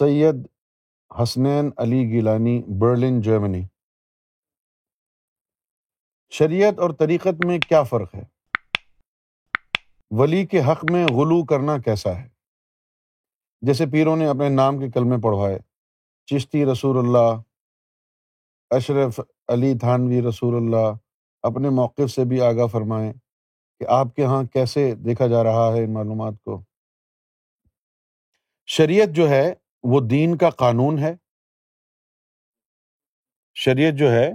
Syed Hasnain Ali Gilani, Berlin, Germany. شریعت اور طریقت میں کیا فرق ہے؟ ولی کے حق میں غلو کرنا کیسا ہے؟ جیسے پیروں نے اپنے نام کے کلمے پڑھوائے، چشتی رسول اللہ، اشرف علی تھانوی رسول اللہ اپنے موقف سے بھی آگاہ فرمائیں کہ آپ کے یہاں کیسے دیکھا جا رہا ہے ان معلومات کو۔ شریعت جو ہے وہ دین کا قانون ہے۔ شریعت جو ہے،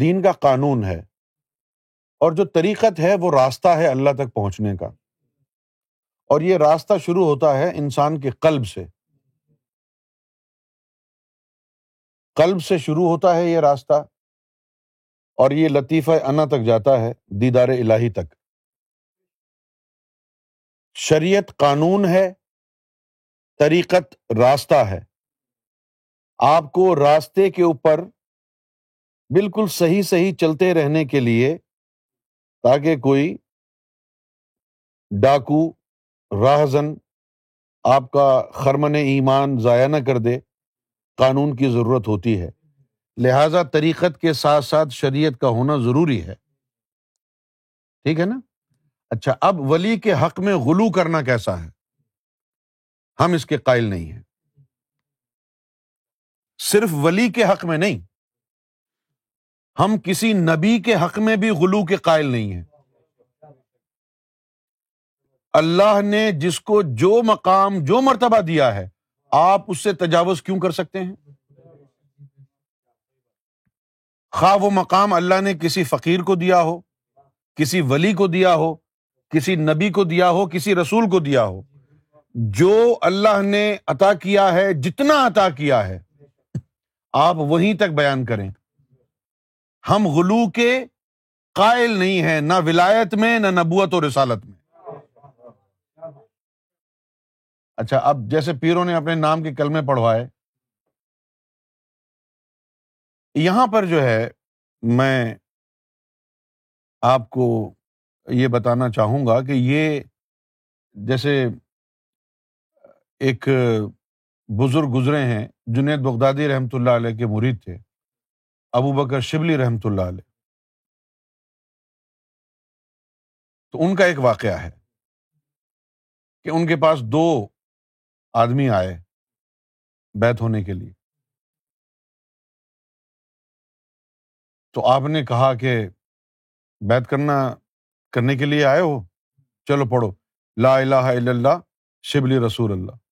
دین کا قانون ہے۔ اور جو طریقت ہے، وہ راستہ ہے اللہ تک پہنچنے کا۔ اور یہ راستہ شروع ہوتا ہے انسان کے قلب سے۔ قلب سے شروع ہوتا ہے یہ راستہ۔ اور یہ لطیفہ انا تک جاتا ہے، دیدار الہی تک۔ شریعت قانون ہے۔ طریقت راستہ ہے۔ آپ کو راستے کے اوپر بالکل صحیح صحیح چلتے رہنے کے لیے تاکہ کوئی ڈاکو، راہزن آپ کا خرمن ایمان ضائع نہ کر دے، قانون کی ضرورت ہوتی ہے۔ لہذا طریقت کے ساتھ ساتھ شریعت کا ہونا ضروری ہے۔ ٹھیک ہے نا؟ اچھا اب ولی کے حق میں غلو کرنا کیسا ہے؟ ہم اس کے قائل نہیں ہیں۔ صرف ولی کے حق میں نہیں، ہم کسی نبی کے حق میں بھی غلو کے قائل نہیں ہیں۔ اللہ نے جس کو جو مقام، جو مرتبہ دیا ہے، آپ اس سے تجاوز کیوں کر سکتے ہیں؟ خواہ وہ مقام اللہ نے کسی فقیر کو دیا ہو، کسی ولی کو دیا ہو، کسی نبی کو دیا ہو، کسی رسول کو دیا ہو۔ جو اللہ نے عطا کیا ہے، جتنا عطا کیا ہے، آپ وہیں تک بیان کریں۔ ہم غلو کے قائل نہیں ہیں، نہ ولایت میں، نہ نبوت اور رسالت میں۔ اچھا اب جیسے پیروں نے اپنے نام کے کلمے پڑھوائے، یہاں پر جو ہے، میں آپ کو یہ بتانا چاہوں گا کہ یہ جیسے ایک بزرگ گزرے ہیں، جنید بغدادی رحمۃ اللہ علیہ کے مرید تھے، ابو بکر شبلی رحمۃ اللہ علیہ۔ تو ان کا ایک واقعہ ہے کہ ان کے پاس دو آدمی آئے بیت ہونے کے لیے۔ تو آپ نے کہا کہ بیت کرنا، کرنے کے لیے آئے ہو؟ چلو پڑھو۔ لا الہ الا اللہ، شبلی رسول اللہ۔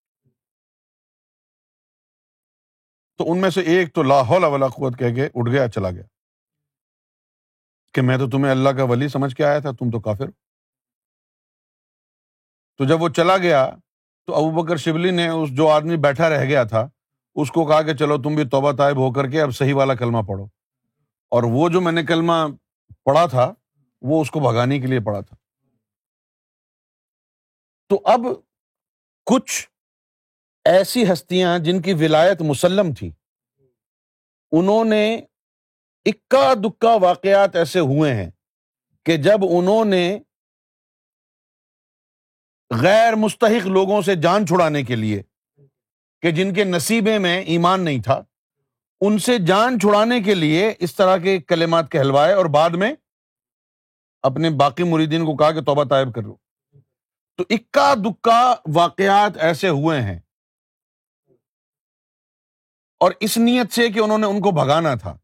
تو ان میں سے ایک تو لاہور ولا قوت کہہ کے اٹھ گیا، چلا گیا۔ کہ میں تو تمہیں اللہ کا ولی سمجھ کے آیا تھا، تم تو کافر تو جب وہ چلا گیا، تو ابو بکر شبلی نے اس جو آدمی بیٹھا رہ گیا تھا، اس کو کہا کہ چلو تم بھی توبہ طائب ہو کر کے اب صحیح والا کلمہ پڑھو۔ اور وہ جو میں نے کلمہ پڑھا تھا، وہ اس کو بھگانے کے لیے پڑھا تھا۔ تو اب کچھ ایسی ہستیاں جن کی ولایت مسلم تھی۔ انہوں نے اکا دکا واقعات ایسے ہوئے ہیں کہ جب انہوں نے غیر مستحق لوگوں سے جان چھڑانے کے لیے کہ جن کے نصیبے میں ایمان نہیں تھا، ان سے جان چھڑانے کے لیے اس طرح کے کلمات کہلوائے اور بعد میں اپنے باقی مریدین کو کہا کہ توبہ طائب کر لو۔ تو اکا دکا واقعات ایسے ہوئے ہیں اور اس نیت سے کہ انہوں نے ان کو بھگانا تھا۔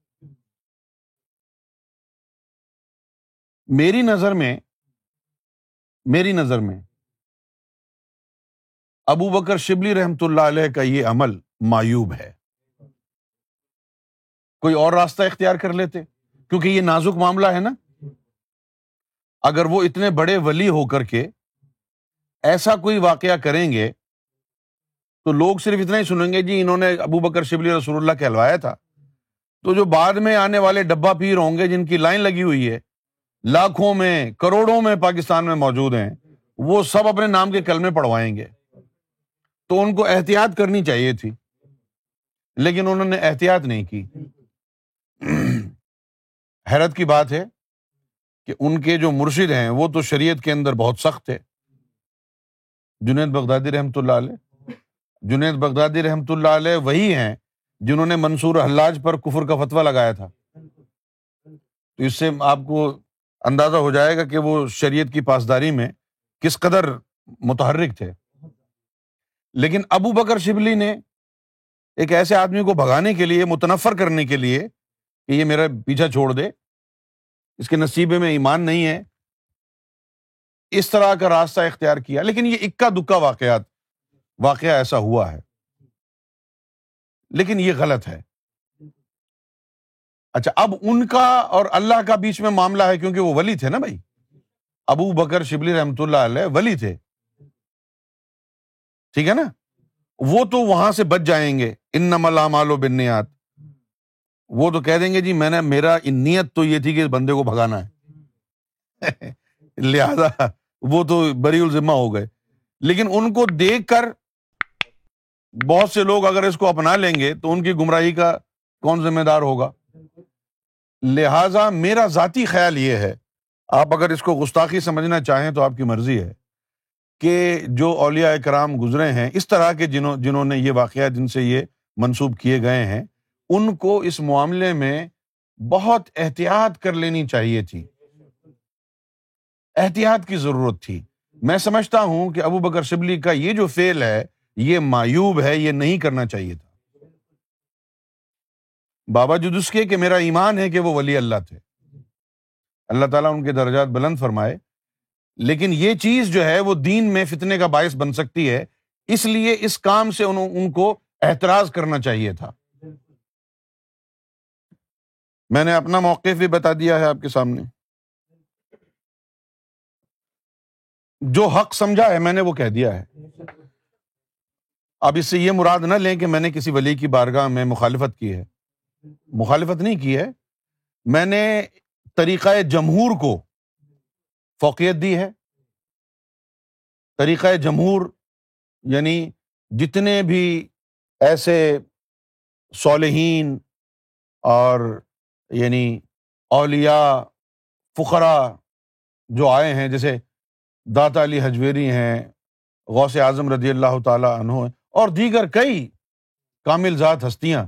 میری نظر میں، میری نظر میں ابو بکر شبلی رحمت اللہ علیہ کا یہ عمل مایوب ہے۔ کوئی اور راستہ اختیار کر لیتے، کیونکہ یہ نازک معاملہ ہے نا۔ اگر وہ اتنے بڑے ولی ہو کر کے ایسا کوئی واقعہ کریں گے تو لوگ صرف اتنا ہی سنیں گے جی انہوں نے ابو بکر شبلی رسول اللہ کہلوایا تھا۔ تو جو بعد میں آنے والے ڈبا پیر ہوں گے، جن کی لائن لگی ہوئی ہے، لاکھوں میں، کروڑوں میں پاکستان میں موجود ہیں، وہ سب اپنے نام کے کلمے پڑھوائیں گے۔ تو ان کو احتیاط کرنی چاہیے تھی، لیکن انہوں نے احتیاط نہیں کی۔ حیرت کی بات ہے کہ ان کے جو مرشد ہیں، وہ تو شریعت کے اندر بہت سخت ہے جنید بغدادی رحمۃ اللہ علیہ۔ جنید بغدادی رحمۃ اللہ علیہ وہی ہیں جنہوں نے منصور حلاج پر کفر کا فتویٰ لگایا تھا۔ تو اس سے آپ کو اندازہ ہو جائے گا کہ وہ شریعت کی پاسداری میں کس قدر متحرک تھے۔ لیکن ابو بکر شبلی نے ایک ایسے آدمی کو بھگانے کے لیے، متنفر کرنے کے لیے کہ یہ میرا پیچھا چھوڑ دے، اس کے نصیبے میں ایمان نہیں ہے، اس طرح کا راستہ اختیار کیا۔ لیکن یہ اکا دکا واقعات واقعہ ایسا ہوا ہے۔ لیکن یہ غلط ہے۔ اچھا اب ان کا اور اللہ کا بیچ میں معاملہ ہے کیونکہ وہ ولی تھے نا بھائی۔ ابو بکر شبلی رحمۃ اللہ علیہ ولی تھے۔ ٹھیک ہے نا؟ وہ تو وہاں سے بچ جائیں گے۔ ان نمل مالو بنیات وہ تو کہہ دیں گے جی میں نے، میرا نیت تو یہ تھی کہ بندے کو بھگانا ہے۔ لہذا وہ تو بری الزمہ ہو گئے۔ لیکن ان کو دیکھ کر بہت سے لوگ اگر اس کو اپنا لیں گے تو ان کی گمراہی کا کون ذمہ دار ہوگا؟ لہذا میرا ذاتی خیال یہ ہے، آپ اگر اس کو گستاخی سمجھنا چاہیں تو آپ کی مرضی ہے کہ جو اولیا کرام گزرے ہیں، اس طرح کے جنہوں جنہوں نے یہ واقعہ جن سے یہ منسوب کیے گئے ہیں، ان کو اس معاملے میں بہت احتیاط کر لینی چاہیے تھی۔ احتیاط کی ضرورت تھی۔ میں سمجھتا ہوں کہ ابو بکر شبلی کا یہ جو فیل ہے یہ مایوب ہے، یہ نہیں کرنا چاہیے تھا۔ بابا جدس کے کہ میرا ایمان ہے کہ وہ ولی اللہ تھے۔ اللہ تعالیٰ ان کے درجات بلند فرمائے۔ لیکن یہ چیز جو ہے، وہ دین میں فتنے کا باعث بن سکتی ہے۔ اس لیے اس کام سے ان کو احتراض کرنا چاہیے تھا۔ میں نے اپنا موقف بھی بتا دیا ہے آپ کے سامنے۔ جو حق سمجھا ہے، میں نے وہ کہہ دیا ہے۔ اب اس سے یہ مراد نہ لیں کہ میں نے کسی ولی کی بارگاہ میں مخالفت کی ہے۔ مخالفت نہیں کی ہے۔ میں نے طریقۂ جمہور کو فوقیت دی ہے۔ طریقۂ جمہور یعنی جتنے بھی ایسے صالحین اور یعنی اولیا فقرا جو آئے ہیں، جیسے داتا علی حجویری ہیں، غوث اعظم رضی اللہ تعالیٰ عنہ اور دیگر کئی کامل ذات ہستیاں۔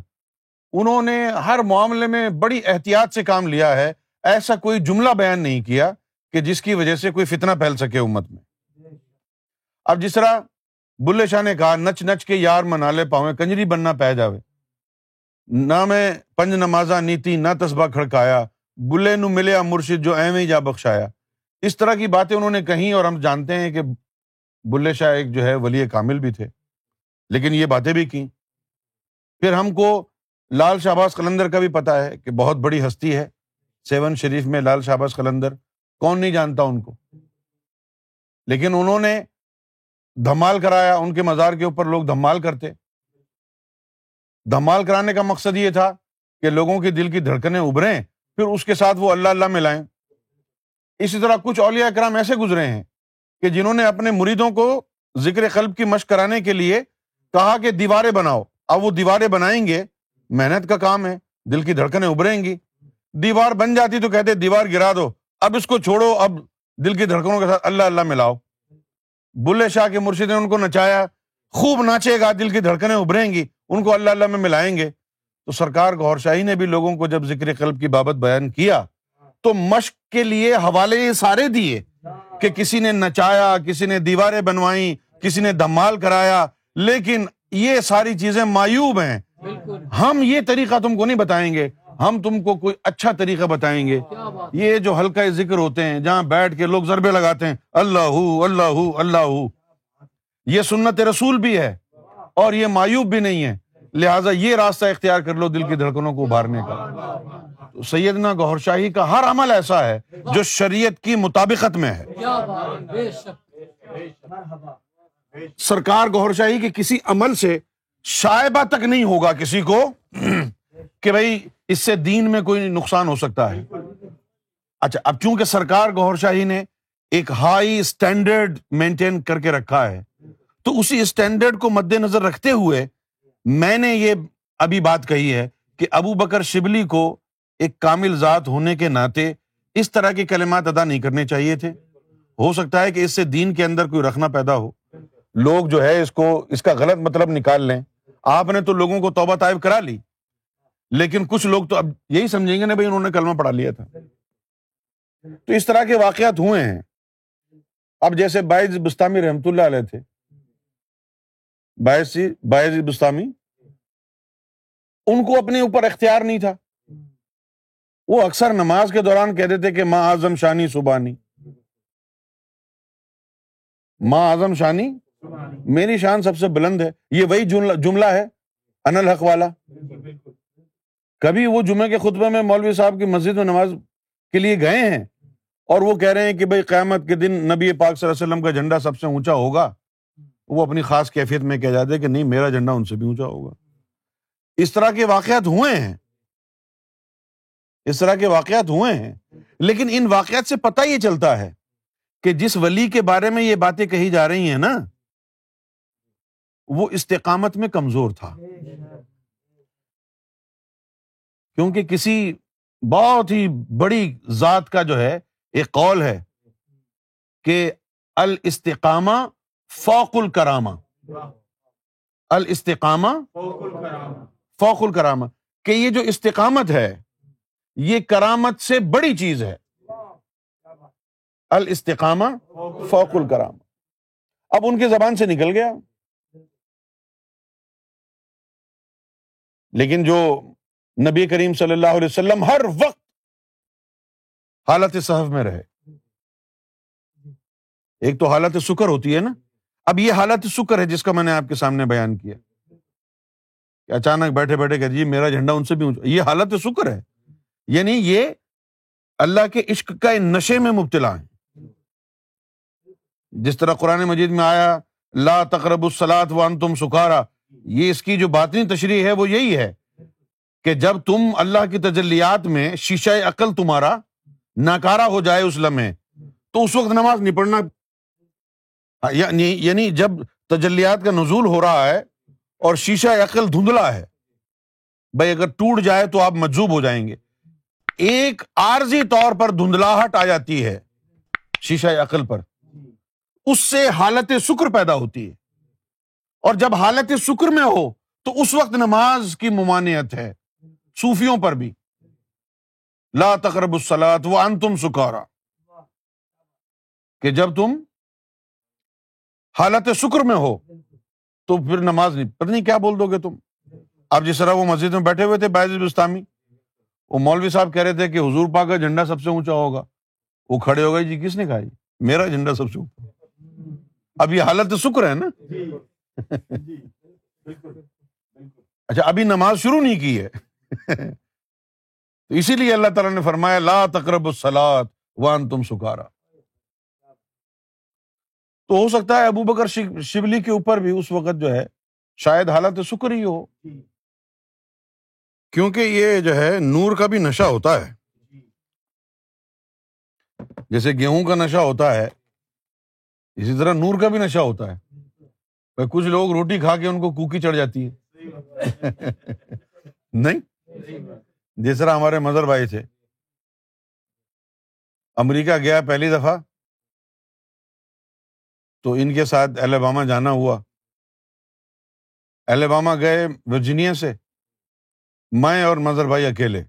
انہوں نے ہر معاملے میں بڑی احتیاط سے کام لیا ہے۔ ایسا کوئی جملہ بیان نہیں کیا کہ جس کی وجہ سے کوئی فتنہ پھیل سکے امت میں۔ اب جس طرح بلے شاہ نے کہا، نچ نچ کے یار منا لے پاؤں کنجری بننا پہ جاوے۔ نہ میں پنج نمازا نیتی، نہ تسبہ کھڑکایا۔ بلے نو ملیا مرشد جو ایویں جا بخشایا۔ اس طرح کی باتیں انہوں نے کہیں اور ہم جانتے ہیں کہ بلے شاہ ایک جو ہے ولی کامل بھی تھے۔ لیکن یہ باتیں بھی کی پھر ہم کو لال شہباز قلندر کا بھی پتا ہے کہ بہت بڑی ہستی ہے۔ سیون شریف میں لال شہباز قلندر، کون نہیں جانتا ان کو؟ لیکن انہوں نے دھمال کرایا، ان کے مزار کے اوپر لوگ دھمال کرتے۔ دھمال کرانے کا مقصد یہ تھا کہ لوگوں کے دل کی دھڑکنیں ابھریں، پھر اس کے ساتھ وہ اللہ اللہ ملائیں اسی طرح کچھ اولیا کرام ایسے گزرے ہیں کہ جنہوں نے اپنے مریدوں کو ذکر قلب کی مشق کرانے کے لیے کہا کہ دیواریں بناؤ۔ اب وہ دیواریں بنائیں گے، محنت کا کام ہے، دل کی دھڑکنیں ابھریں گی۔ دیوار بن جاتی تو کہتے دیوار گرا دو۔ اب اس کو چھوڑو، اب دل کی دھڑکنوں کے ساتھ اللہ اللہ ملاؤ۔ بلے شاہ کے مرشد نے ان کو نچایا۔ خوب ناچے گا، دل کی دھڑکنیں ابھریں گی۔ ان کو اللہ اللہ میں ملائیں گے۔ تو سرکار گور شاہی نے بھی لوگوں کو جب ذکر قلب کی بابت بیان کیا، تو مشق کے لیے حوالے یہ سارے دیے کہ کسی نے نچایا، کسی نے دیواریں بنوائی کسی نے دھمال کرایا۔ لیکن یہ ساری چیزیں مایوب ہیں۔ ہم یہ طریقہ تم کو نہیں بتائیں گے۔ ہم تم کو کوئی اچھا طریقہ بتائیں گے۔ یہ جو ہلکا ذکر ہوتے ہیں جہاں بیٹھ کے لوگ ضربے لگاتے ہیں اللہ اللہ اللہ یہ سنت رسول بھی ہے اور یہ مایوب بھی نہیں ہے۔ لہٰذا یہ راستہ اختیار کر لو دل کی دھڑکنوں کو ابھارنے کا۔ سیدنا گہر شاہی کا ہر عمل ایسا ہے جو شریعت کی مطابقت میں ہے۔ سرکار گہر شاہی کے کسی عمل سے شائبہ تک نہیں ہوگا کسی کو کہ بھائی اس سے دین میں کوئی نقصان ہو سکتا ہے۔ اچھا اب چونکہ سرکار گور شاہی نے ایک ہائی اسٹینڈرڈ مینٹین کر کے رکھا ہے، تو اسی اسٹینڈرڈ کو مد نظر رکھتے ہوئے میں نے یہ ابھی بات کہی ہے کہ ابو بکر شبلی کو ایک کامل ذات ہونے کے ناطے اس طرح کے کلمات ادا نہیں کرنے چاہیے تھے۔ ہو سکتا ہے کہ اس سے دین کے اندر کوئی رکھنا پیدا ہو۔ لوگ جو ہے اس کو، اس کا غلط مطلب نکال لیں۔ آپ نے تو لوگوں کو توبہ طائب کرا لی، لیکن کچھ لوگ تو اب یہی سمجھیں گے نا بھائی انہوں نے کلمہ پڑھا لیا تھا۔ تو اس طرح کے واقعات ہوئے ہیں۔ اب جیسے باعث بستانی رحمت اللہ علیہ تھے۔ باعث باعث بستانی ان کو اپنے اوپر اختیار نہیں تھا۔ وہ اکثر نماز کے دوران کہتے تھے کہ ماں اعظم شانی سبانی ماں اعظم شانی میری شان سب سے بلند ہے۔ یہ وہی جملہ ہے، انل حق والا۔ کبھی وہ جمعے کے خطبے میں مولوی صاحب کی مسجد میں نماز کے لیے گئے ہیں اور وہ کہہ رہے ہیں کہ بھائی قیامت کے دن نبی پاک صلی اللہ علیہ وسلم کا جھنڈا سب سے اونچا ہوگا، وہ اپنی خاص کیفیت میں کہہ جاتے کہ نہیں، میرا جھنڈا ان سے بھی اونچا ہوگا۔ اس طرح کے واقعات ہوئے ہیں۔ اس طرح کے واقعات ہوئے ہیں۔ لیکن ان واقعات سے پتہ یہ چلتا ہے کہ جس ولی کے بارے میں یہ باتیں کہی جا رہی ہیں نا وہ استقامت میں کمزور تھا۔ کیونکہ کسی بہت ہی بڑی ذات کا جو ہے، ایک قول ہے کہ الاستقامہ فوق الکرامہ۔ الاستقامہ فوق الکرامہ۔ کہ یہ جو استقامت ہے، یہ کرامت سے بڑی چیز ہے۔ الاستقامہ فوق الکرامہ۔ اب ان کی زبان سے نکل گیا۔ لیکن جو نبی کریم صلی اللہ علیہ وسلم ہر وقت حالت صحف میں رہے۔ ایک تو حالت سکر ہوتی ہے نا۔ اب یہ حالت سکر ہے جس کا میں نے آپ کے سامنے بیان کیا۔ کہ اچانک بیٹھے بیٹھے کہ جی میرا جھنڈا ان سے بھی یہ حالت سکر ہے۔ یعنی یہ اللہ کے عشق کا نشے میں مبتلا ہے۔ جس طرح قرآن مجید میں آیا، لا تقرب السلاد وان تم سکھارا یہ اس کی جو باطنی تشریح ہے وہ یہی ہے کہ جب تم اللہ کی تجلیات میں شیشہ عقل تمہارا ناکارا ہو جائے اس لمحے، تو اس وقت نماز نہیں پڑھنا۔ یعنی یعنی جب تجلیات کا نزول ہو رہا ہے اور شیشہ عقل دھندلا ہے، بھائی اگر ٹوٹ جائے تو آپ مجزوب ہو جائیں گے۔ ایک عارضی طور پر دھندلاہٹ آ جاتی ہے شیشہ عقل پر، اس سے حالت شکر پیدا ہوتی ہے۔ اور جب حالت شکر میں ہو تو اس وقت نماز کی ممانعت ہے، صوفیوں پر بھی۔ لا تقرب السلات وہ ان تم سکارا۔ کہ جب تم حالت شکر میں ہو تو پھر نماز نہیں، پتہ نہیں کیا بول دو گے تم۔ اب جس طرح وہ مسجد میں بیٹھے ہوئے تھے باعث اسلامی وہ مولوی صاحب کہہ رہے تھے کہ حضور پاک کا جھنڈا سب سے اونچا ہوگا۔ وہ کھڑے ہو گئے جی کس نے کہا جی؟ میرا جھنڈا سب سے اوپر۔ اب یہ حالت شکر ہے نا؟ اچھا ابھی نماز شروع نہیں کی ہے۔ تو اسی لیے اللہ تعالیٰ نے فرمایا، لا تقرب السلاد وان تم سکارا۔ تو ہو سکتا ہے ابو بکر شبلی کے اوپر بھی اس وقت جو ہے، شاید حالت شکر ہی ہو۔ کیونکہ یہ جو ہے، نور کا بھی نشہ ہوتا ہے۔ جیسے گیہوں کا نشہ ہوتا ہے، اسی طرح نور کا بھی نشہ ہوتا ہے۔ کچھ لوگ روٹی کھا کے ان کو کوکی چڑھ جاتی ہے نہیں؟ جس طرح ہمارے مظہر بھائی تھے۔ امریکہ گیا پہلی دفعہ۔ تو ان کے ساتھ الباما جانا ہوا۔ الباما گئے ورجینیا سے۔ میں اور مظہر بھائی اکیلے۔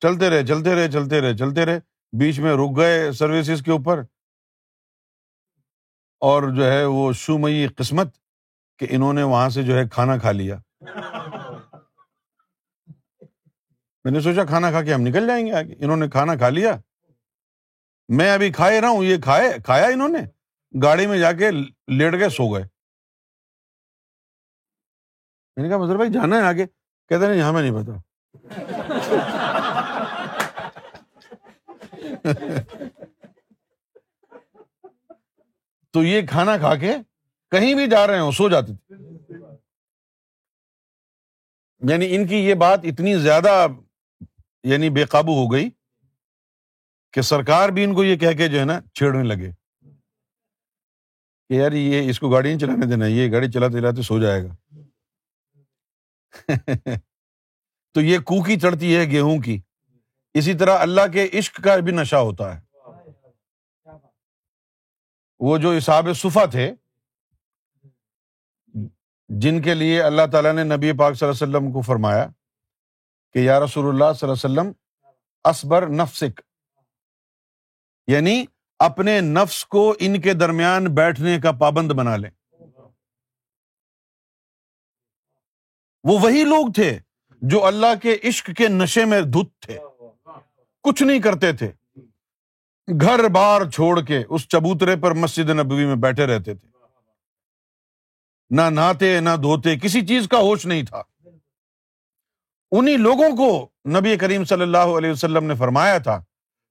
چلتے رہے چلتے رہے چلتے رہے چلتے رہے۔ بیچ میں رک گئے سروسز کے اوپر۔ اور جو ہے وہ شومئی قسمت کہ انہوں نے وہاں سے جو ہے کھانا کھا لیا۔ میں نے سوچا کھانا کھا کے ہم نکل جائیں گے آگے۔ انہوں نے کھانا کھا لیا۔ میں ابھی کھائے رہا ہوں، یہ کھائے، کھایا انہوں نے۔ گاڑی میں جا کے لیٹ گئے، سو گئے۔ میں نے کہا، مظہر بھائی، جانا ہے آگے۔ کہتے نہیں، یہاں میں نہیں پتا تو یہ کھانا کھا کے کہیں بھی جا رہے ہو سو جاتے تھے۔ یعنی ان کی یہ بات اتنی زیادہ یعنی بے قابو ہو گئی کہ سرکار بھی ان کو یہ کہہ کے جو ہے نا چھیڑنے لگے کہ یار یہ اس کو گاڑی نہیں چلانے دینا، یہ گاڑی چلاتے چلاتے سو جائے گا۔ تو یہ کوکی چڑھتی ہے، گیہوں کی۔ اسی طرح اللہ کے عشق کا بھی نشہ ہوتا ہے۔ وہ جو حساب صفا تھے، جن کے لیے اللہ تعالیٰ نے نبی پاک صلی اللہ علیہ وسلم کو فرمایا کہ یا رسول اللہ صلی اللہ علیہ وسلم اسبر نفسک یعنی اپنے نفس کو ان کے درمیان بیٹھنے کا پابند بنا لیں۔ وہ وہی لوگ تھے جو اللہ کے عشق کے نشے میں دھت تھے، کچھ نہیں کرتے تھے۔ گھر بار چھوڑ کے اس چبوترے پر مسجد نبوی میں بیٹھے رہتے تھے۔ نہ نہاتے، نہ دھوتے، کسی چیز کا ہوش نہیں تھا۔ انہیں لوگوں کو نبی کریم صلی اللہ علیہ وسلم نے فرمایا تھا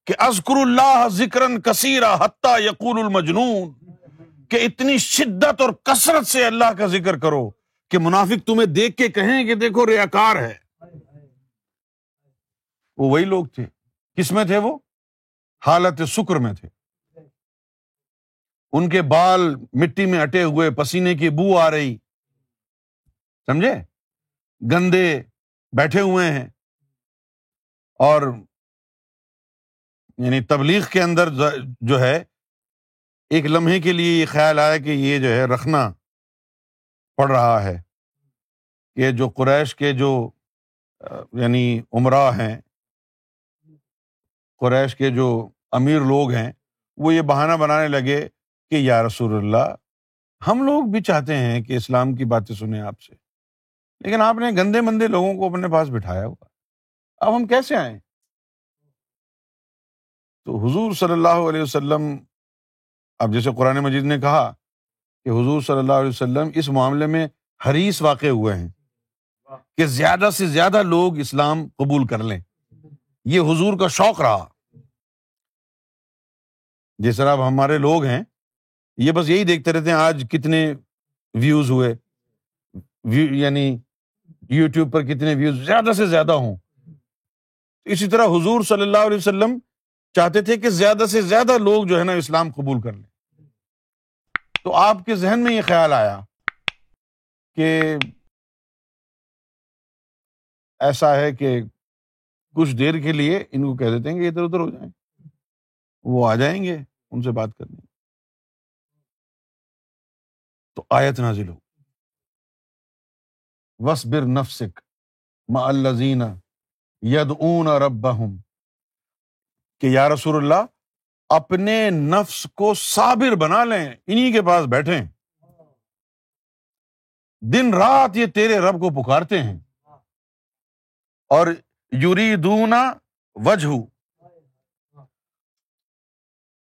کہ ازکر اللہ ذکر کثیرہ حتیٰ یقول المجنون، کہ اتنی شدت اور کثرت سے اللہ کا ذکر کرو کہ منافق تمہیں دیکھ کے کہیں کہ دیکھو ریاکار ہے۔ وہ وہی لوگ تھے۔ کس میں تھے وہ؟ حالت سکر میں تھے۔ ان کے بال مٹی میں اٹے ہوئے، پسینے کی بو آ رہی۔ سمجھے؟ گندے بیٹھے ہوئے ہیں۔ اور یعنی تبلیغ کے اندر جو ہے، ایک لمحے کے لیے یہ خیال آیا کہ یہ جو ہے رکھنا پڑ رہا ہے۔ کہ جو قریش کے جو یعنی عمرا ہیں قریش کے جو امیر لوگ ہیں، وہ یہ بہانہ بنانے لگے کہ یا رسول اللہ، ہم لوگ بھی چاہتے ہیں کہ اسلام کی باتیں سنیں آپ سے۔ لیکن آپ نے گندے مندے لوگوں کو اپنے پاس بٹھایا ہوا۔ اب ہم کیسے آئیں؟ تو حضور صلی اللہ علیہ وسلم، اب جیسے قرآن مجید نے کہا کہ حضور صلی اللہ علیہ وسلم اس معاملے میں حریث واقع ہوئے ہیں کہ زیادہ سے زیادہ لوگ اسلام قبول کر لیں۔ یہ حضور کا شوق رہا۔ جس طرح اب ہمارے لوگ ہیں، یہ بس یہی دیکھتے رہتے ہیں، آج کتنے ویوز ہوئے۔ یعنی یو ٹیوب پر کتنے ویوز زیادہ سے زیادہ ہوں۔ اسی طرح حضور صلی اللہ علیہ وسلم چاہتے تھے کہ زیادہ سے زیادہ لوگ جو ہے نا اسلام قبول کر لیں۔ تو آپ کے ذہن میں یہ خیال آیا کہ ایسا ہے کہ کچھ دیر کے لیے ان کو کہہ دیتے ہیں کہ ادھر ادھر ہو جائیں۔ وہ آ جائیں گے ان سے بات کرنے۔ تو آیت نازل ہو۔ وسبر نفسک ما الزین ید اون رب کہ یا رسول اللہ، اپنے نفس کو صابر بنا لیں انہیں کے پاس بیٹھے دن رات یہ تیرے رب کو پکارتے ہیں۔ اور یوری وجہ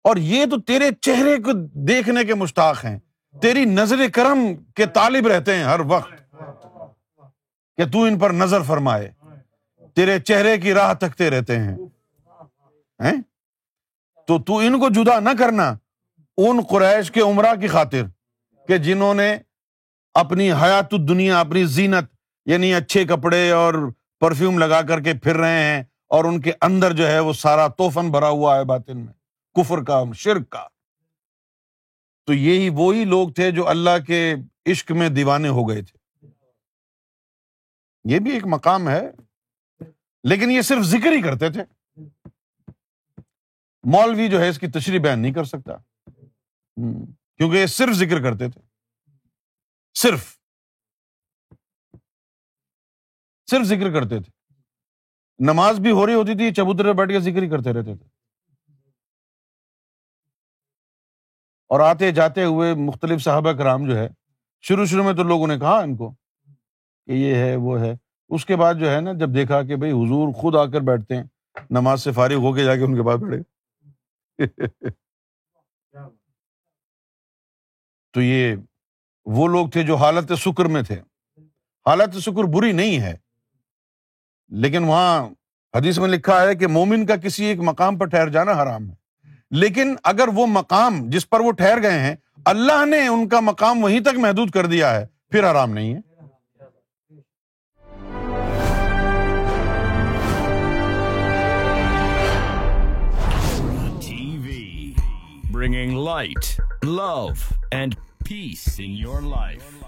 اور یہ تو تیرے چہرے کو دیکھنے کے مشتاق ہیں۔ تیری نظر کرم کے طالب رہتے ہیں ہر وقت۔ کہ تو ان پر نظر فرمائے۔ تیرے چہرے کی راہ تکتے رہتے ہیں۔ تو تو ان کو جدا نہ کرنا ان قریش کے عمرہ کی خاطر کہ جنہوں نے اپنی حیات دنیا اپنی زینت یعنی اچھے کپڑے اور پرفیوم لگا کر کے پھر رہے ہیں اور ان کے اندر جو ہے وہ سارا توفن بھرا ہوا ہے باطن میں۔ کفر کا، شرک کا۔ تو یہی وہی لوگ تھے جو اللہ کے عشق میں دیوانے ہو گئے تھے۔ یہ بھی ایک مقام ہے، لیکن یہ صرف ذکر ہی کرتے تھے۔ مولوی جو ہے اس کی تشریح بیان نہیں کر سکتا۔ کیونکہ یہ صرف ذکر کرتے تھے۔ صرف۔ صرف ذکر کرتے تھے۔ نماز بھی ہو رہی ہوتی تھی چبوترے بیٹھ کے ذکر ہی کرتے رہتے تھے۔ اور آتے جاتے ہوئے مختلف صحابہ کرام جو ہے، شروع شروع میں تو لوگوں نے کہا ان کو کہ یہ ہے، وہ ہے۔ اس کے بعد جو ہے نا، جب دیکھا کہ بھائی حضور خود آ کر بیٹھتے ہیں، نماز سے فارغ ہو کے جا کے ان کے پاس بیٹھے۔ تو یہ وہ لوگ تھے جو حالت شکر میں تھے۔ حالت شکر بری نہیں ہے۔ لیکن وہاں حدیث میں لکھا ہے کہ مومن کا کسی ایک مقام پر ٹھہر جانا حرام ہے لیکن اگر وہ مقام جس پر وہ ٹھہر گئے ہیں اللہ نے ان کا مقام وہیں تک محدود کر دیا ہے پھر حرام نہیں ہے bringing light, love, and peace in your life.